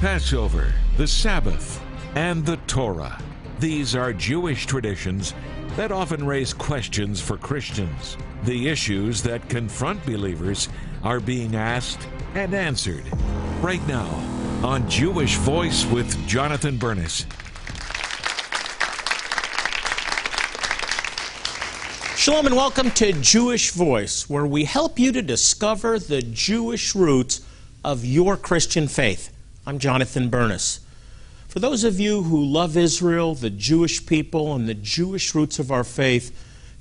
Passover, the Sabbath, and the Torah. These are Jewish traditions that often raise questions for Christians. The issues that confront believers are being asked and answered right now on Jewish Voice with Jonathan Bernis. Shalom and welcome to Jewish Voice, where we help you to discover the Jewish roots of your Christian faith. I'm Jonathan Bernis. For those of you who love Israel, the Jewish people, and the Jewish roots of our faith,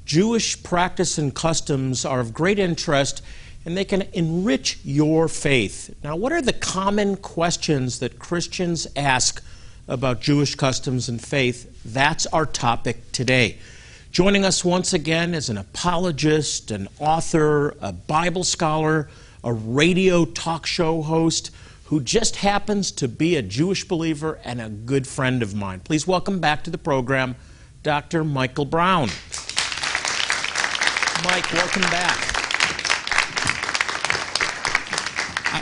Jewish practice and customs are of great interest and they can enrich your faith. Now, what are the common questions that Christians ask about Jewish customs and faith? That's our topic today. Joining us once again is an apologist, an author, a Bible scholar, a radio talk show host who just happens to be a Jewish believer and a good friend of mine. Please welcome back to the program Dr. Michael Brown. Mike, welcome back.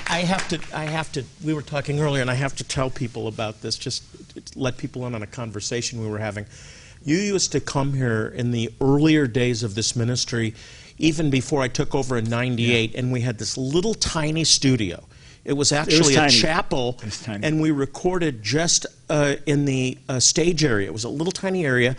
I, have to, I have to, we were talking earlier, and I have to tell people about this, just let people in on a conversation we were having. You used to come here in the earlier days of this ministry, even before I took over in 98, and we had this little tiny studio. It was actually a chapel, It was tiny. and we recorded just uh, in the uh, stage area. It was a little tiny area,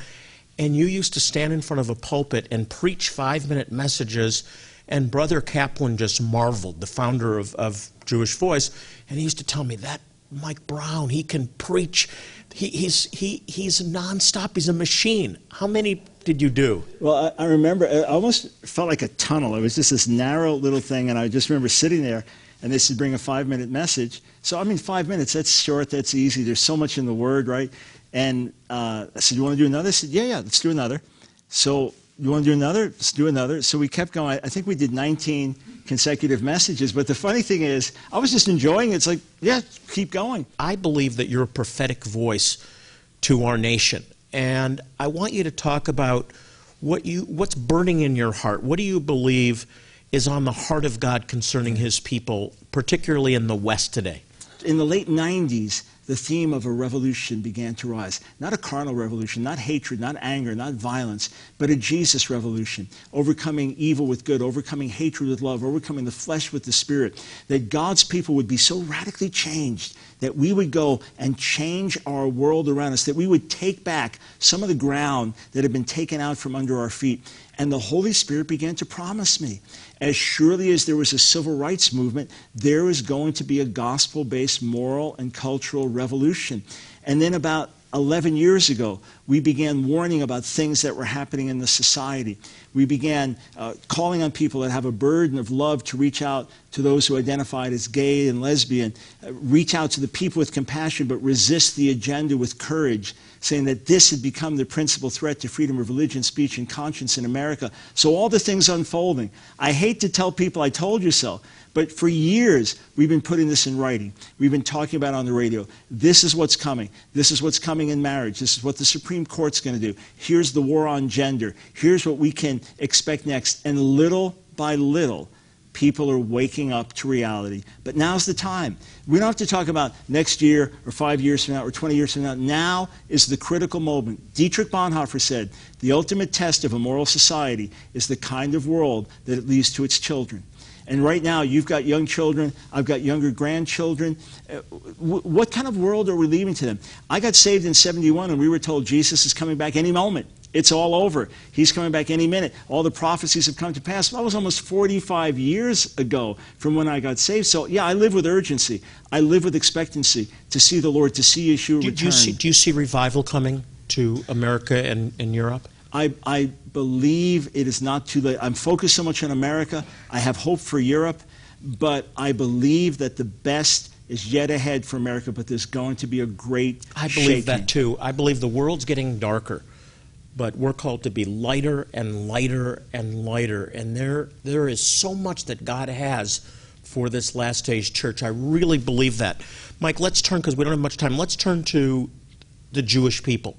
and you used to stand in front of a pulpit and preach five minute messages. And Brother Kaplan just marveled, the founder of, of Jewish Voice, and he used to tell me that Mike Brown, he can preach. He, he's, he, he's nonstop. He's a machine. How many did you do? Well, I, I remember, it almost felt like a tunnel. It was just this narrow little thing, and I just remember sitting there, and they said, bring a five minute message. So, I mean, five minutes, that's short, that's easy. There's so much in the word, right? And uh, I said, You want to do another? I said, Yeah, yeah, let's do another. So, you want to do another? Let's do another. So we kept going. I think we did 19 consecutive messages. But the funny thing is, I was just enjoying it. It's like, yeah, keep going. I believe that you're a prophetic voice to our nation. And I want you to talk about what you, what's burning in your heart. What do you believe is on the heart of God concerning his people, particularly in the West today? In the late 90s, the theme of a revolution began to rise. Not a carnal revolution, not hatred, not anger, not violence, but a Jesus revolution. Overcoming evil with good, overcoming hatred with love, overcoming the flesh with the spirit. That God's people would be so radically changed that we would go and change our world around us, that we would take back some of the ground that had been taken out from under our feet. And the Holy Spirit began to promise me as surely as there was a civil rights movement, there is going to be a gospel based moral and cultural revolution. And then about 11 years ago, we began warning about things that were happening in the society. We began uh, calling on people that have a burden of love to reach out to those who identified as gay and lesbian, uh, reach out to the people with compassion, but resist the agenda with courage, saying that this had become the principal threat to freedom of religion, speech, and conscience in America. So all the things unfolding. I hate to tell people I told you so, but for years, we've been putting this in writing. We've been talking about on the radio. This is what's coming. This is what's coming in marriage. This is what the Supreme Court's going to do. Here's the war on gender. Here's what we can expect next. And little by little, people are waking up to reality. But now's the time. We don't have to talk about next year or five years from now or 20 years from now. Now is the critical moment. Dietrich Bonhoeffer said the ultimate test of a moral society is the kind of world that it leaves to its children. And right now, you've got young children, I've got younger grandchildren. Uh, what kind of world are we leaving to them? I got saved in 71, and we were told Jesus is coming back any moment. It's all over. He's coming back any minute. All the prophecies have come to pass. That was almost 45 years ago from when I got saved. So, yeah, I live with urgency. I live with expectancy to see the Lord, to see Yeshua Do, return. do you, see, do you see revival coming to America and, and Europe? I, I believe it is not too late. I'm focused so much on America. I have hope for Europe, but I believe that the best is yet ahead for America, but there's going to be a great I believe shaking. that too. I believe the world's getting darker, but we're called to be lighter and lighter and lighter. And there, there is so much that God has for this last days church. I really believe that. Mike, let's turn, because we don't have much time, let's turn to the Jewish people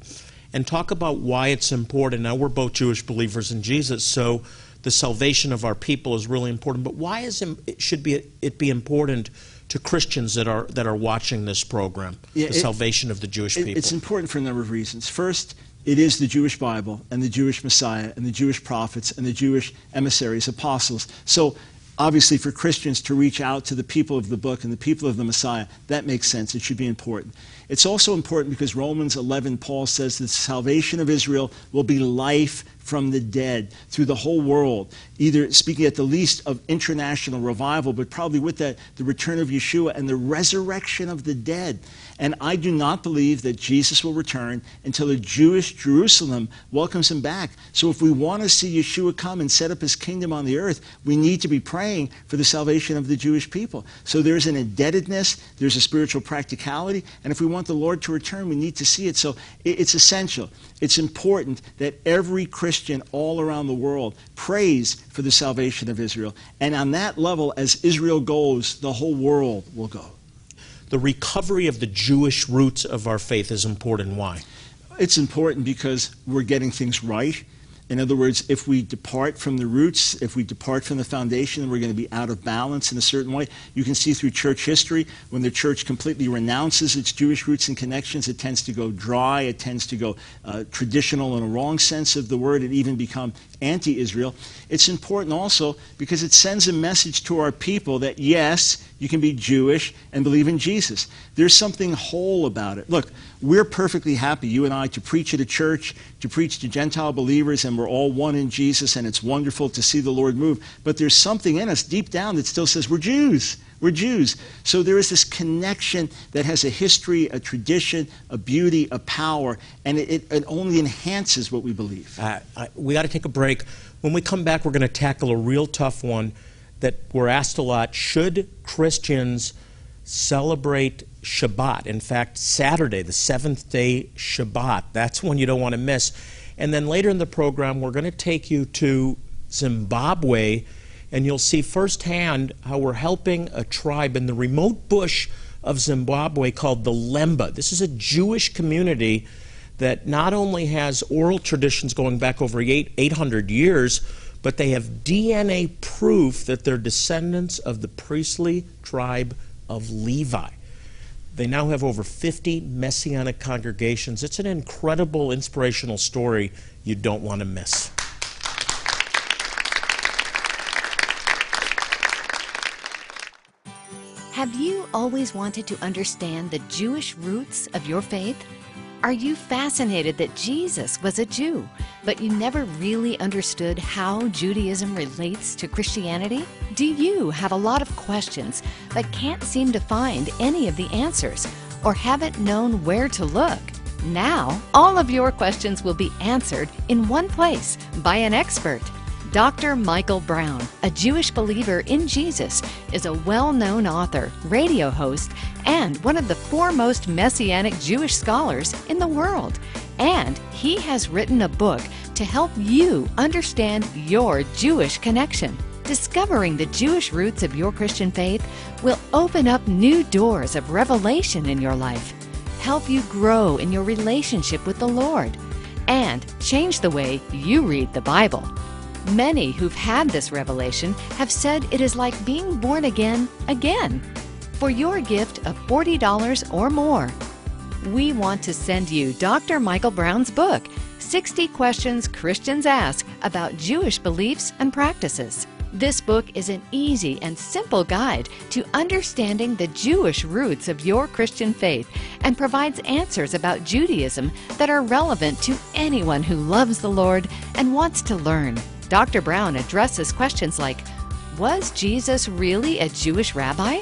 and talk about why it's important. Now, we're both Jewish believers in Jesus, so the salvation of our people is really important. But why is it should be it be important to Christians that are that are watching this program, Yeah, the it- salvation of the Jewish It- people? It's important for a number of reasons. First, it is the Jewish Bible and the Jewish Messiah and the Jewish prophets and the Jewish emissaries, apostles. So, obviously, for Christians to reach out to the people of the book and the people of the Messiah, that makes sense. It should be important. It's also important because Romans 11, Paul says the salvation of Israel will be life from the dead through the whole world, either speaking at the least of international revival, but probably with that, the return of Yeshua and the resurrection of the dead. And I do not believe that Jesus will return until the Jewish Jerusalem welcomes him back. So if we want to see Yeshua come and set up his kingdom on the earth, we need to be praying for the salvation of the Jewish people. So there's an indebtedness, there's a spiritual practicality, and if we want the Lord to return, we need to see it. So it's essential. It's important that every Christian all around the world prays for the salvation of Israel. And on that level, as Israel goes, the whole world will go. The recovery of the Jewish roots of our faith is important. Why? It's important because we're getting things right. In other words, if we depart from the roots, if we depart from the foundation, we're going to be out of balance in a certain way. You can see through church history, when the church completely renounces its Jewish roots and connections, it tends to go dry, it tends to go uh, traditional in a wrong sense of the word, it even become anti Israel. It's important also because it sends a message to our people that yes, you can be Jewish and believe in Jesus. There's something whole about it. Look, we're perfectly happy, you and I, to preach at a church, to preach to Gentile believers, and we're all one in Jesus, and it's wonderful to see the Lord move. But there's something in us deep down that still says, we're Jews. We're Jews. So there is this connection that has a history, a tradition, a beauty, a power, and it, it, only enhances what we believe. Uh, I, we got to take a break. When we come back, we're going to tackle a real tough one that we're asked a lot. Should Christians celebrate Shabbat? In fact, Saturday, the seventh day Shabbat. That's one you don't want to miss. And then later in the program, we're going to take you to Zimbabwe, and you'll see firsthand how we're helping a tribe in the remote bush of Zimbabwe called the Lemba. This is a Jewish community that not only has oral traditions going back over eight, 800 years, but they have DNA proof that they're descendants of the priestly tribe of Levi. They now have over 50 messianic congregations. It's an incredible, inspirational story you don't want to miss. Have you always wanted to understand the Jewish roots of your faith? Are you fascinated that Jesus was a Jew, but you never really understood how Judaism relates to Christianity? Do you have a lot of questions but can't seem to find any of the answers or haven't known where to look? Now, all of your questions will be answered in one place by an expert. Dr. Michael Brown, a Jewish believer in Jesus, is a well known author, radio host, and one of the foremost Messianic Jewish scholars in the world. And he has written a book to help you understand your Jewish connection. Discovering the Jewish roots of your Christian faith will open up new doors of revelation in your life, help you grow in your relationship with the Lord, and change the way you read the Bible. Many who've had this revelation have said it is like being born again again. For your gift of $40 or more, we want to send you Dr. Michael Brown's book, 60 Questions Christians Ask About Jewish Beliefs and Practices. This book is an easy and simple guide to understanding the Jewish roots of your Christian faith and provides answers about Judaism that are relevant to anyone who loves the Lord and wants to learn. Dr. Brown addresses questions like Was Jesus really a Jewish rabbi?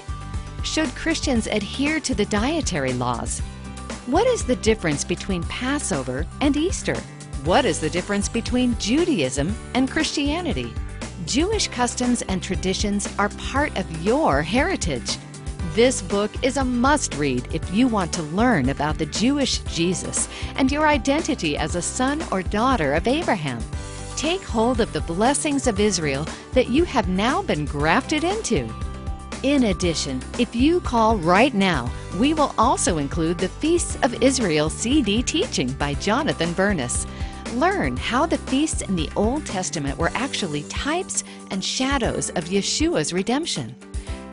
Should Christians adhere to the dietary laws? What is the difference between Passover and Easter? What is the difference between Judaism and Christianity? Jewish customs and traditions are part of your heritage. This book is a must read if you want to learn about the Jewish Jesus and your identity as a son or daughter of Abraham. Take hold of the blessings of Israel that you have now been grafted into. In addition, if you call right now, we will also include the Feasts of Israel CD teaching by Jonathan Bernis. Learn how the feasts in the Old Testament were actually types and shadows of Yeshua's redemption.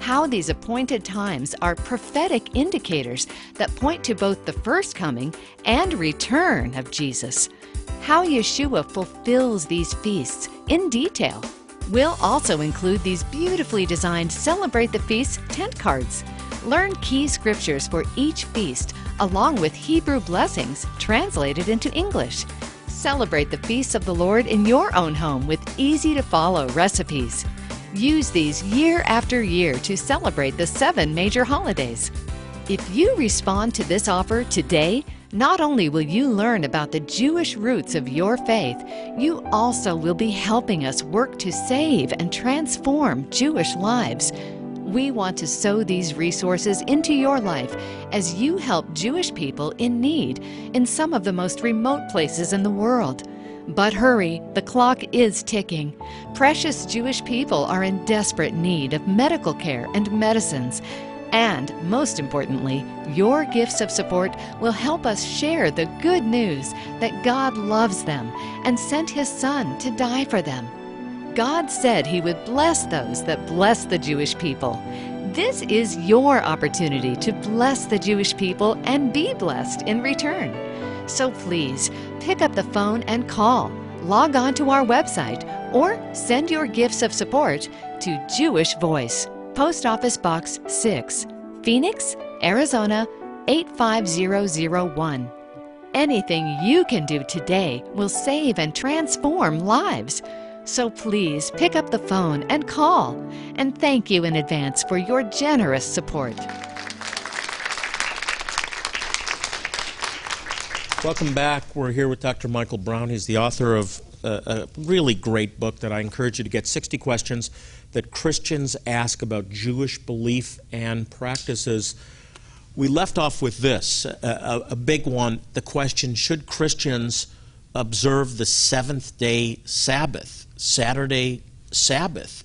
how these appointed times are prophetic indicators that point to both the first coming and return of Jesus, how Yeshua fulfills these feasts in detail. We'll also include these beautifully designed Celebrate the Feast tent cards. Learn key scriptures for each feast, along with Hebrew blessings translated into English. Celebrate the feasts of the Lord in your own home with easy to follow recipes. Use these year after year to celebrate the seven major holidays. If you respond to this offer today, not only will you learn about the Jewish roots of your faith, you also will be helping us work to save and transform Jewish lives. We want to sow these resources into your life as you help Jewish people in need in some of the most remote places in the world. But hurry, the clock is ticking. Precious Jewish people are in desperate need of medical care and medicines. And most importantly, your gifts of support will help us share the good news that God loves them and sent His Son to die for them. God said He would bless those that bless the Jewish people. This is your opportunity to bless the Jewish people and be blessed in return. So please pick up the phone and call, log on to our website, or send your gifts of support to Jewish Voice, Post Office Box 6, Phoenix, Arizona 85001. Anything you can do today will save and transform lives. So please pick up the phone and call. And thank you in advance for your generous support. Welcome back. We're here with Dr. Michael Brown. He's the author of a, a, really great book that I encourage you to get 60 questions that Christians ask about Jewish belief and practices. We left off with this a, a big one the question should Christians observe the seventh day Sabbath, Saturday Sabbath?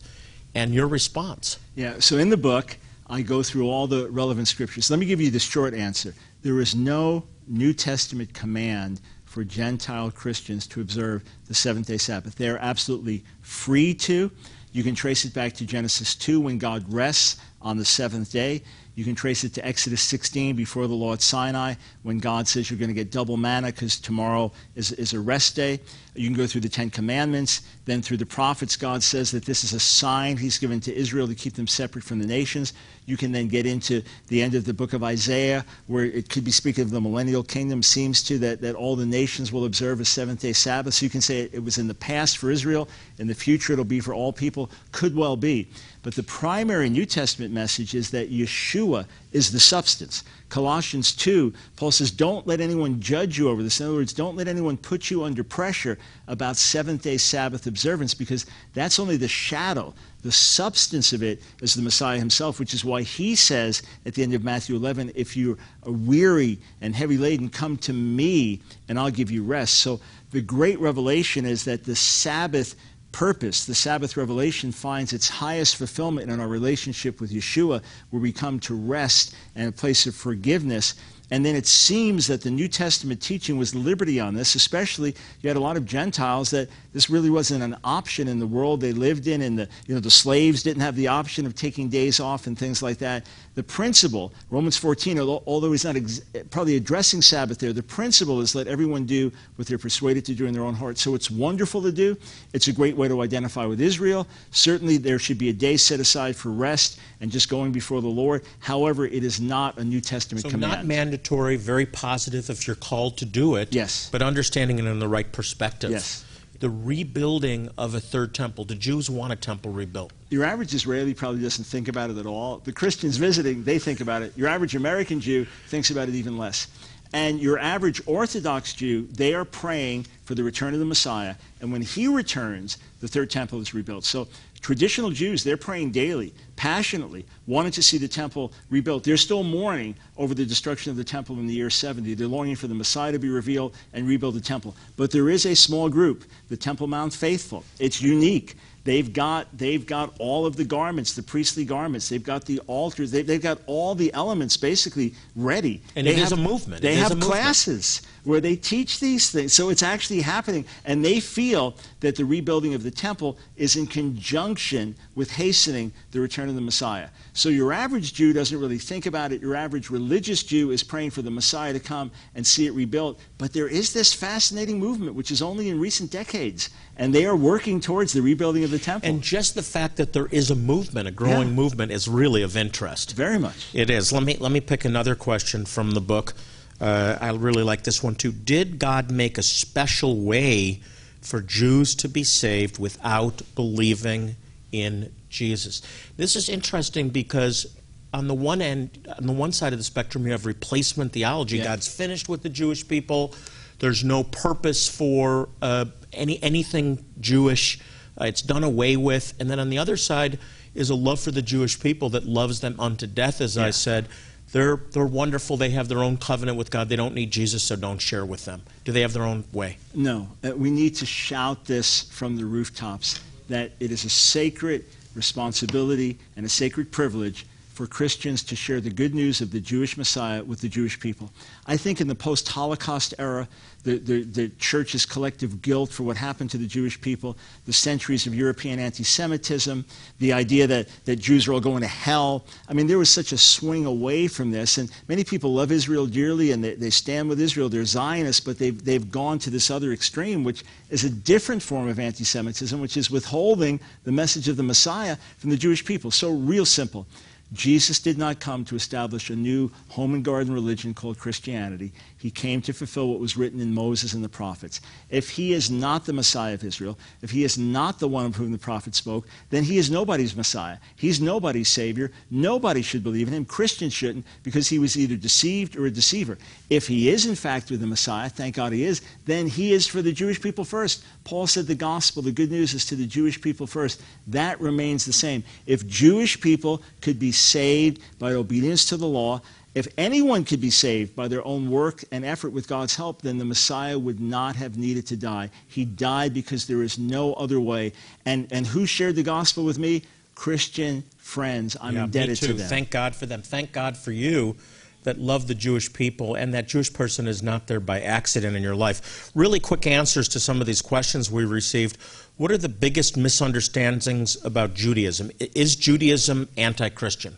And your response? Yeah, so in the book, I go through all the relevant scriptures. Let me give you the short answer. There is no New Testament command for Gentile Christians to observe the seventh day Sabbath. They are absolutely free to. You can trace it back to Genesis 2 when God rests on the seventh day. You can trace it to Exodus 16 before the law at Sinai when God says you're going to get double manna because tomorrow is, is a rest day. You can go through the Ten Commandments. Then through the prophets, God says that this is a sign He's given to Israel to keep them separate from the nations. You can then get into the end of the book of Isaiah, where it could be speaking of the millennial kingdom, seems to, that, that all the nations will observe a seventh day Sabbath. So you can say it was in the past for Israel, in the future it'll be for all people. Could well be. But the primary New Testament message is that Yeshua is the substance. Colossians 2, Paul says, Don't let anyone judge you over this. In other words, don't let anyone put you under pressure about seventh day Sabbath observance because that's only the shadow. The substance of it is the Messiah himself, which is why he says at the end of Matthew 11, If you are weary and heavy laden, come to me and I'll give you rest. So the great revelation is that the Sabbath purpose, the Sabbath revelation finds its highest fulfillment in our relationship with Yeshua, where we come to rest and a place of forgiveness and then it seems that the New Testament teaching was liberty on this, especially you had a lot of Gentiles that this really wasn't an option in the world they lived in, and the, you know, the slaves didn't have the option of taking days off and things like that. The principle, Romans 14, although he's not ex- probably addressing Sabbath there, the principle is let everyone do what they're persuaded to do in their own heart. So it's wonderful to do. It's a great way to identify with Israel. Certainly there should be a day set aside for rest and just going before the Lord. However, it is not a New Testament so command. Not mandatory, very positive if you're called to do it. Yes. But understanding it in the right perspective. Yes. The rebuilding of a third temple. The Jews want a temple rebuilt. Your average Israeli probably doesn't think about it at all. The Christians visiting, they think about it. Your average American Jew thinks about it even less. And your average Orthodox Jew, they are praying for the return of the Messiah. And when he returns, the third temple is rebuilt. So traditional Jews, they're praying daily, passionately, wanting to see the temple rebuilt. They're still mourning over the destruction of the temple in the year 70. They're longing for the Messiah to be revealed and rebuild the temple. But there is a small group, the Temple Mount Faithful. It's unique. They've got, they've got all of the garments, the priestly garments. They've got the altars. They've, they've got all the elements basically ready. And they it have, is a movement. They It have classes. movement. Where they teach these things. So it's actually happening. And they feel that the rebuilding of the temple is in conjunction with hastening the return of the Messiah. So your average Jew doesn't really think about it. Your average religious Jew is praying for the Messiah to come and see it rebuilt. But there is this fascinating movement, which is only in recent decades. And they are working towards the rebuilding of the temple. And just the fact that there is a movement, a growing Yeah. movement, is really of interest. Very much. It is. Let me let me pick another question from the book. Uh, I really like this one too. Did God make a special way for Jews to be saved without believing in Jesus? This is interesting because on the one end, on the one side of the spectrum, you have replacement theology. Yeah. God's finished with the Jewish people. There's no purpose for uh, any anything Jewish. Uh, it's done away with. And then on the other side is a love for the Jewish people that loves them unto death, as I said. They're, they're wonderful. They have their own covenant with God. They don't need Jesus, so don't share with them. Do they have their own way? No, uh, we need to shout this from the rooftops that it is a sacred responsibility and a sacred privilege for Christians to share the good news of the Jewish Messiah with the Jewish people. I think in the post Holocaust era, the, the, the church's collective guilt for what happened to the Jewish people, the centuries of European anti Semitism, the idea that, that Jews are all going to hell. I mean, there was such a swing away from this. And many people love Israel dearly and they, they stand with Israel. They're Zionists, but they've, they've gone to this other extreme, which is a different form of anti Semitism, which is withholding the message of the Messiah from the Jewish people. So, real simple. Jesus did not come to establish a new home and garden religion called Christianity. He came to fulfill what was written in Moses and the prophets. If he is not the Messiah of Israel, if he is not the one of whom the prophets spoke, then he is nobody's Messiah. He's nobody's Savior. Nobody should believe in him. Christians shouldn't because he was either deceived or a deceiver. If he is, in fact, the Messiah, thank God he is, then he is for the Jewish people first. Paul said the gospel, the good news is to the Jewish people first. That remains the same. If Jewish people could be saved by obedience to the law, if anyone could be saved by their own work and effort with God's help, then the Messiah would not have needed to die. He died because there is no other way. And, and who shared the gospel with me? Christian friends. I'm Yeah, indebted to them. Thank God for them. Thank God for you that love the Jewish people and that Jewish person is not there by accident in your life. Really quick answers to some of these questions we received. What are the biggest misunderstandings about Judaism? Is Judaism anti Christian?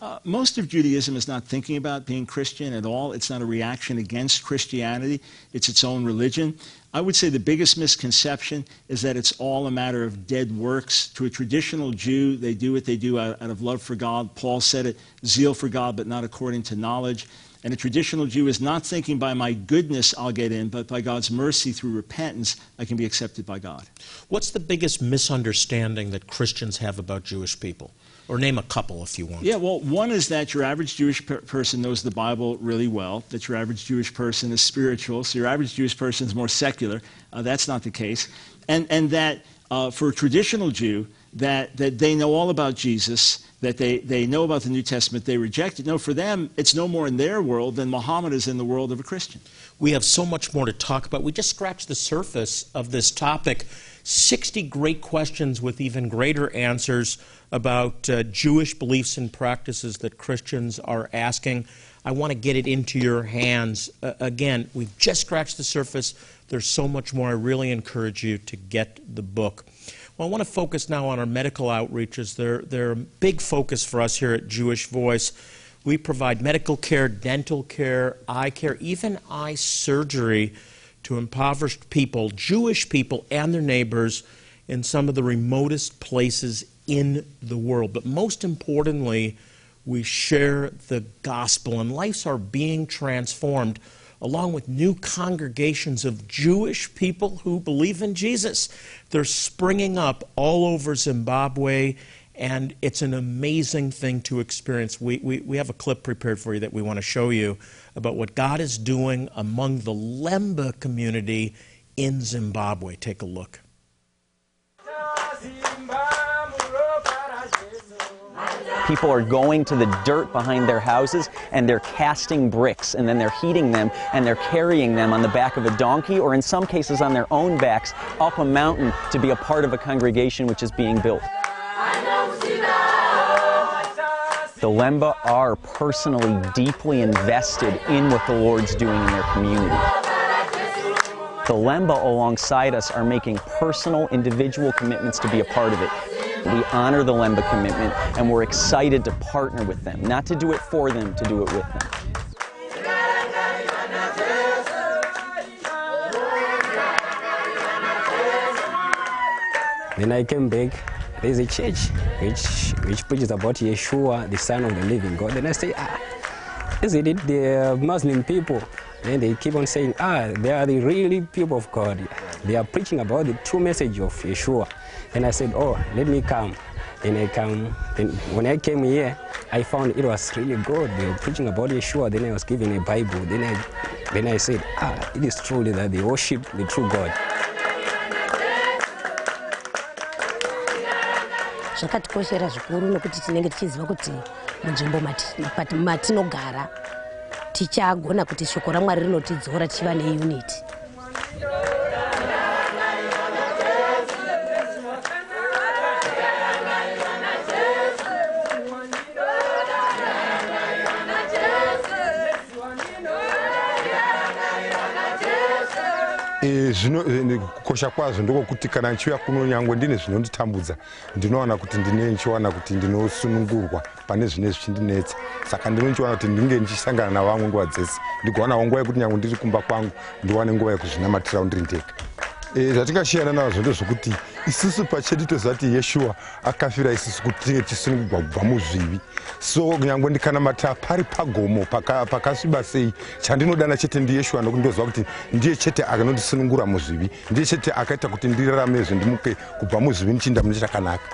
Uh, most of Judaism is not thinking about being Christian at all. It's not a reaction against Christianity, it's its own religion. I would say the biggest misconception is that it's all a matter of dead works. To a traditional Jew, they do what they do out, out of love for God. Paul said it zeal for God, but not according to knowledge. And a traditional Jew is not thinking by my goodness I'll get in, but by God's mercy through repentance I can be accepted by God. What's the biggest misunderstanding that Christians have about Jewish people? Or name a couple if you want. Yeah, well, one is that your average Jewish per- person knows the Bible really well, that your average Jewish person is spiritual, so your average Jewish person is more secular. Uh, that's not the case. And, and that uh, for a traditional Jew, that, that they know all about Jesus, that they, they know about the New Testament, they reject it. No, for them, it's no more in their world than Muhammad is in the world of a Christian. We have so much more to talk about. We just scratched the surface of this topic. 60 great questions with even greater answers about uh, Jewish beliefs and practices that Christians are asking. I want to get it into your hands. Uh, again, we've just scratched the surface. There's so much more. I really encourage you to get the book. Well, I want to focus now on our medical outreaches. They're, they're a big focus for us here at Jewish Voice. We provide medical care, dental care, eye care, even eye surgery to impoverished people, Jewish people, and their neighbors in some of the remotest places in the world. But most importantly, we share the gospel, and lives are being transformed along with new congregations of Jewish people who believe in Jesus. They're springing up all over Zimbabwe, and it's an amazing thing to experience. We, we, we have a clip prepared for you that we want to show you about what God is doing among the Lemba community in Zimbabwe. Take a look. People are going to the dirt behind their houses and they're casting bricks and then they're heating them and they're carrying them on the back of a donkey or in some cases on their own backs up a mountain to be a part of a congregation which is being built. The Lemba are personally deeply invested in what the Lord's doing in their community. The Lemba alongside us are making personal, individual commitments to be a part of it. We honor the Lemba commitment and we're excited to partner with them, not to do it for them, to do it with them. Then I came back. There's a church which which preaches about Yeshua, the Son of the Living God. Then I say, ah, isn't it the Muslim people? And they keep on saying, ah, they are the really people of God. They are preaching about the true message of Yeshua. And I said, oh, let me come. And I come. Then when I came here, I found it was really good. They were preaching about Yeshua. Then I was given a Bible. Then I, then I said, ah, it is truly that they worship the true God. zvakatikoshera zvikuru nokuti tinenge tichiziva kuti munzvimbo matinogara tichagona kuti shoko ramwari rinotidzora tichiva neunity zvino kukosha kwazvo ndokokuti kana nchiuya kuno nyangwe ndine zvinonditambudza ndinowana kuti ndine nchiwana kuti ndinosunungurwa pane zvine zvichindinetsa saka ndinochiwana kuti ndinge ndichisangana navamwe nguva dzese ndigowanawo nguva yekuti nyangwe ndiri kumba kwangu ndiwane nguva yekuzvinamatirawo ndiri ndega. Eh, zvatingashiyana nazvo ndezvokuti isusu pachedu toziva yeshua akafira isusu kuti tinge kubva muzvivi. So nyangwe ndikanamatira pari pagomo pakasviba sei chandinodana chete ndiyeshua nokuti ndoziva kuti ndiye chete anondisunungura muzvivi ndiye chete akaita kuti ndirarame zvendimuke kubva muzvivi ndichiinda mune chakanaka.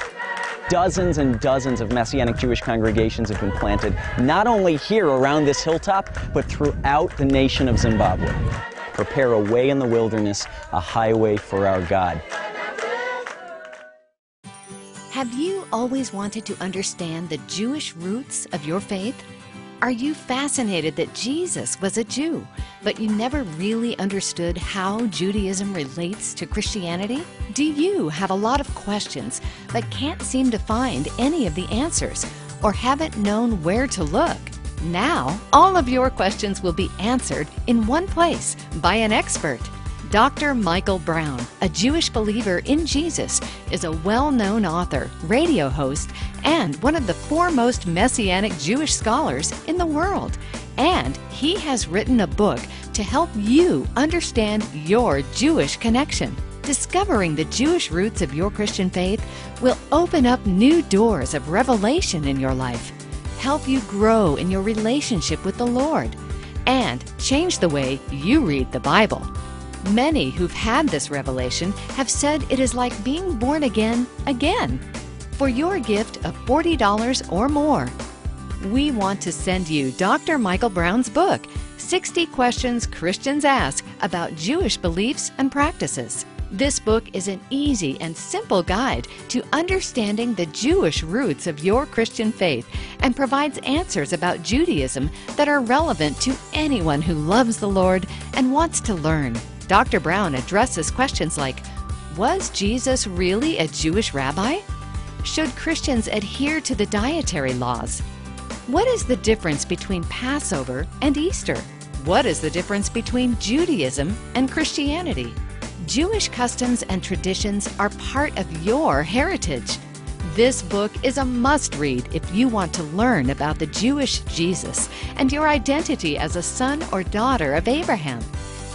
Dozens and dozens of Messianic Jewish congregations have been planted, not only here around this hilltop, but throughout the nation of Zimbabwe. Prepare a way in the wilderness, a highway for our God. Have you always wanted to understand the Jewish roots of your faith? Are you fascinated that Jesus was a Jew, but you never really understood how Judaism relates to Christianity? Do you have a lot of questions but can't seem to find any of the answers or haven't known where to look? Now, all of your questions will be answered in one place by an expert. Dr. Michael Brown, a Jewish believer in Jesus, is a well known author, radio host, and one of the foremost Messianic Jewish scholars in the world. And he has written a book to help you understand your Jewish connection. Discovering the Jewish roots of your Christian faith will open up new doors of revelation in your life help you grow in your relationship with the Lord and change the way you read the Bible. Many who've had this revelation have said it is like being born again again. For your gift of $40 or more, we want to send you Dr. Michael Brown's book, 60 Questions Christians Ask About Jewish Beliefs and Practices. This book is an easy and simple guide to understanding the Jewish roots of your Christian faith and provides answers about Judaism that are relevant to anyone who loves the Lord and wants to learn. Dr. Brown addresses questions like Was Jesus really a Jewish rabbi? Should Christians adhere to the dietary laws? What is the difference between Passover and Easter? What is the difference between Judaism and Christianity? Jewish customs and traditions are part of your heritage. This book is a must read if you want to learn about the Jewish Jesus and your identity as a son or daughter of Abraham.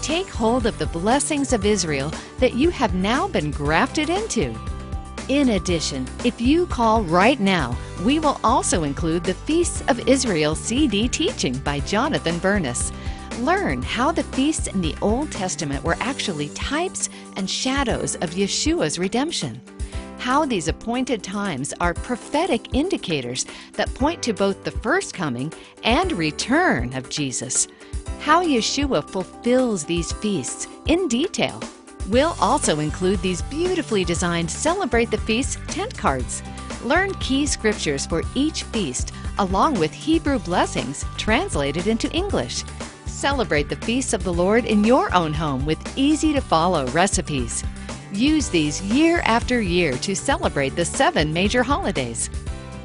Take hold of the blessings of Israel that you have now been grafted into. In addition, if you call right now, we will also include the Feasts of Israel CD teaching by Jonathan Bernis. Learn how the feasts in the Old Testament were actually types and shadows of Yeshua's redemption. How these appointed times are prophetic indicators that point to both the first coming and return of Jesus. How Yeshua fulfills these feasts in detail. We'll also include these beautifully designed Celebrate the Feast tent cards. Learn key scriptures for each feast, along with Hebrew blessings translated into English. Celebrate the feasts of the Lord in your own home with easy to follow recipes. Use these year after year to celebrate the seven major holidays.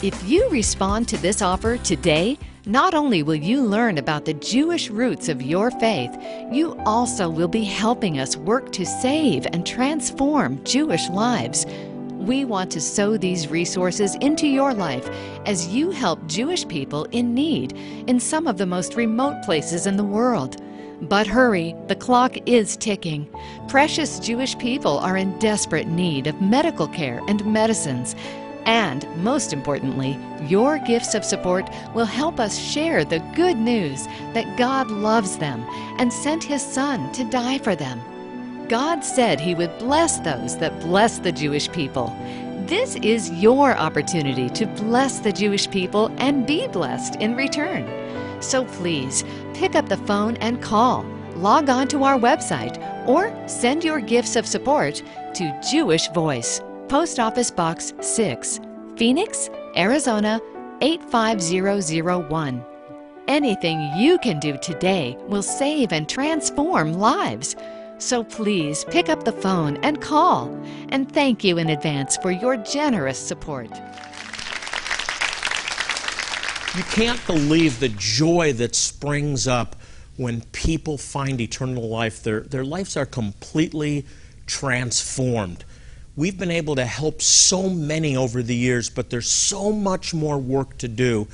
If you respond to this offer today, Not only will you learn about the Jewish roots of your faith, you also will be helping us work to save and transform Jewish lives. We want to sow these resources into your life as you help Jewish people in need in some of the most remote places in the world. But hurry, the clock is ticking. Precious Jewish people are in desperate need of medical care and medicines. And most importantly, your gifts of support will help us share the good news that God loves them and sent His Son to die for them. God said He would bless those that bless the Jewish people. This is your opportunity to bless the Jewish people and be blessed in return. So please pick up the phone and call, log on to our website, or send your gifts of support to Jewish Voice. Post Office Box 6, Phoenix, Arizona 85001. Anything you can do today will save and transform lives. So please pick up the phone and call. And thank you in advance for your generous support. You can't believe the joy that springs up when people find eternal life. Their, their lives are completely transformed. We've been able to help so many over the years, but there's so much more work to do.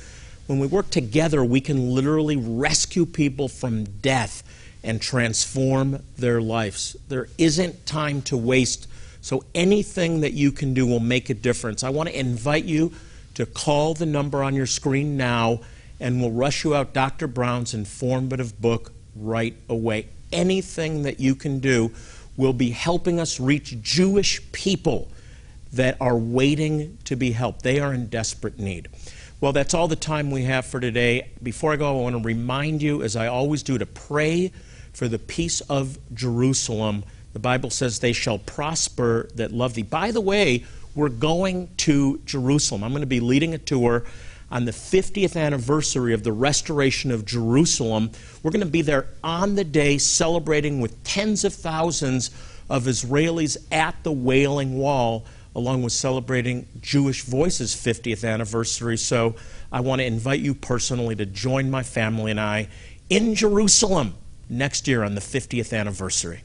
When we work together, we can literally rescue people from death and transform their lives. There isn't time to waste, so anything that you can do will make a difference. I want to invite you to call the number on your screen now, and we'll rush you out Dr. Brown's informative book right away. Anything that you can do will be helping us reach Jewish people that are waiting to be helped. They are in desperate need. Well, that's all the time we have for today. Before I go, I want to remind you, as I always do, to pray for the peace of Jerusalem. The Bible says they shall prosper that love thee. By the way, we're going to Jerusalem. I'm going to be leading a tour on the 50th anniversary of the restoration of Jerusalem. We're going to be there on the day celebrating with tens of thousands of Israelis at the Wailing Wall, along with celebrating Jewish Voices 50th anniversary. So I want to invite you personally to join my family and I in Jerusalem next year on the 50th anniversary.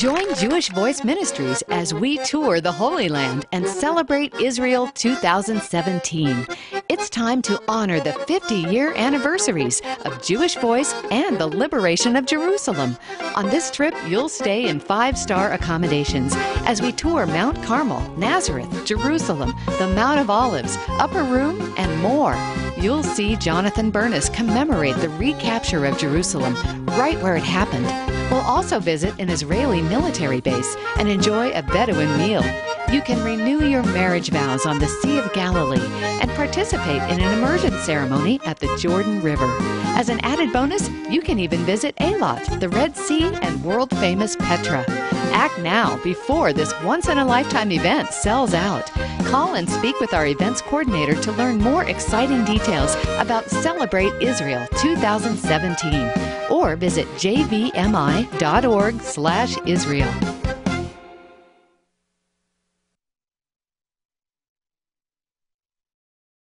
Join Jewish Voice Ministries as we tour the Holy Land and celebrate Israel 2017. It's time to honor the 50 year anniversaries of Jewish Voice and the liberation of Jerusalem. On this trip, you'll stay in five star accommodations as we tour Mount Carmel, Nazareth, Jerusalem, the Mount of Olives, Upper Room, and more. You'll see Jonathan Bernis commemorate the recapture of Jerusalem right where it happened. We'll also visit an Israeli military base and enjoy a Bedouin meal. You can renew your marriage vows on the Sea of Galilee and participate in an immersion ceremony at the Jordan River. As an added bonus, you can even visit Eilat, the Red Sea, and world famous Petra. Act now before this once in a lifetime event sells out. Call and speak with our events coordinator to learn more exciting details about Celebrate Israel 2017 or visit jvmi.org/israel.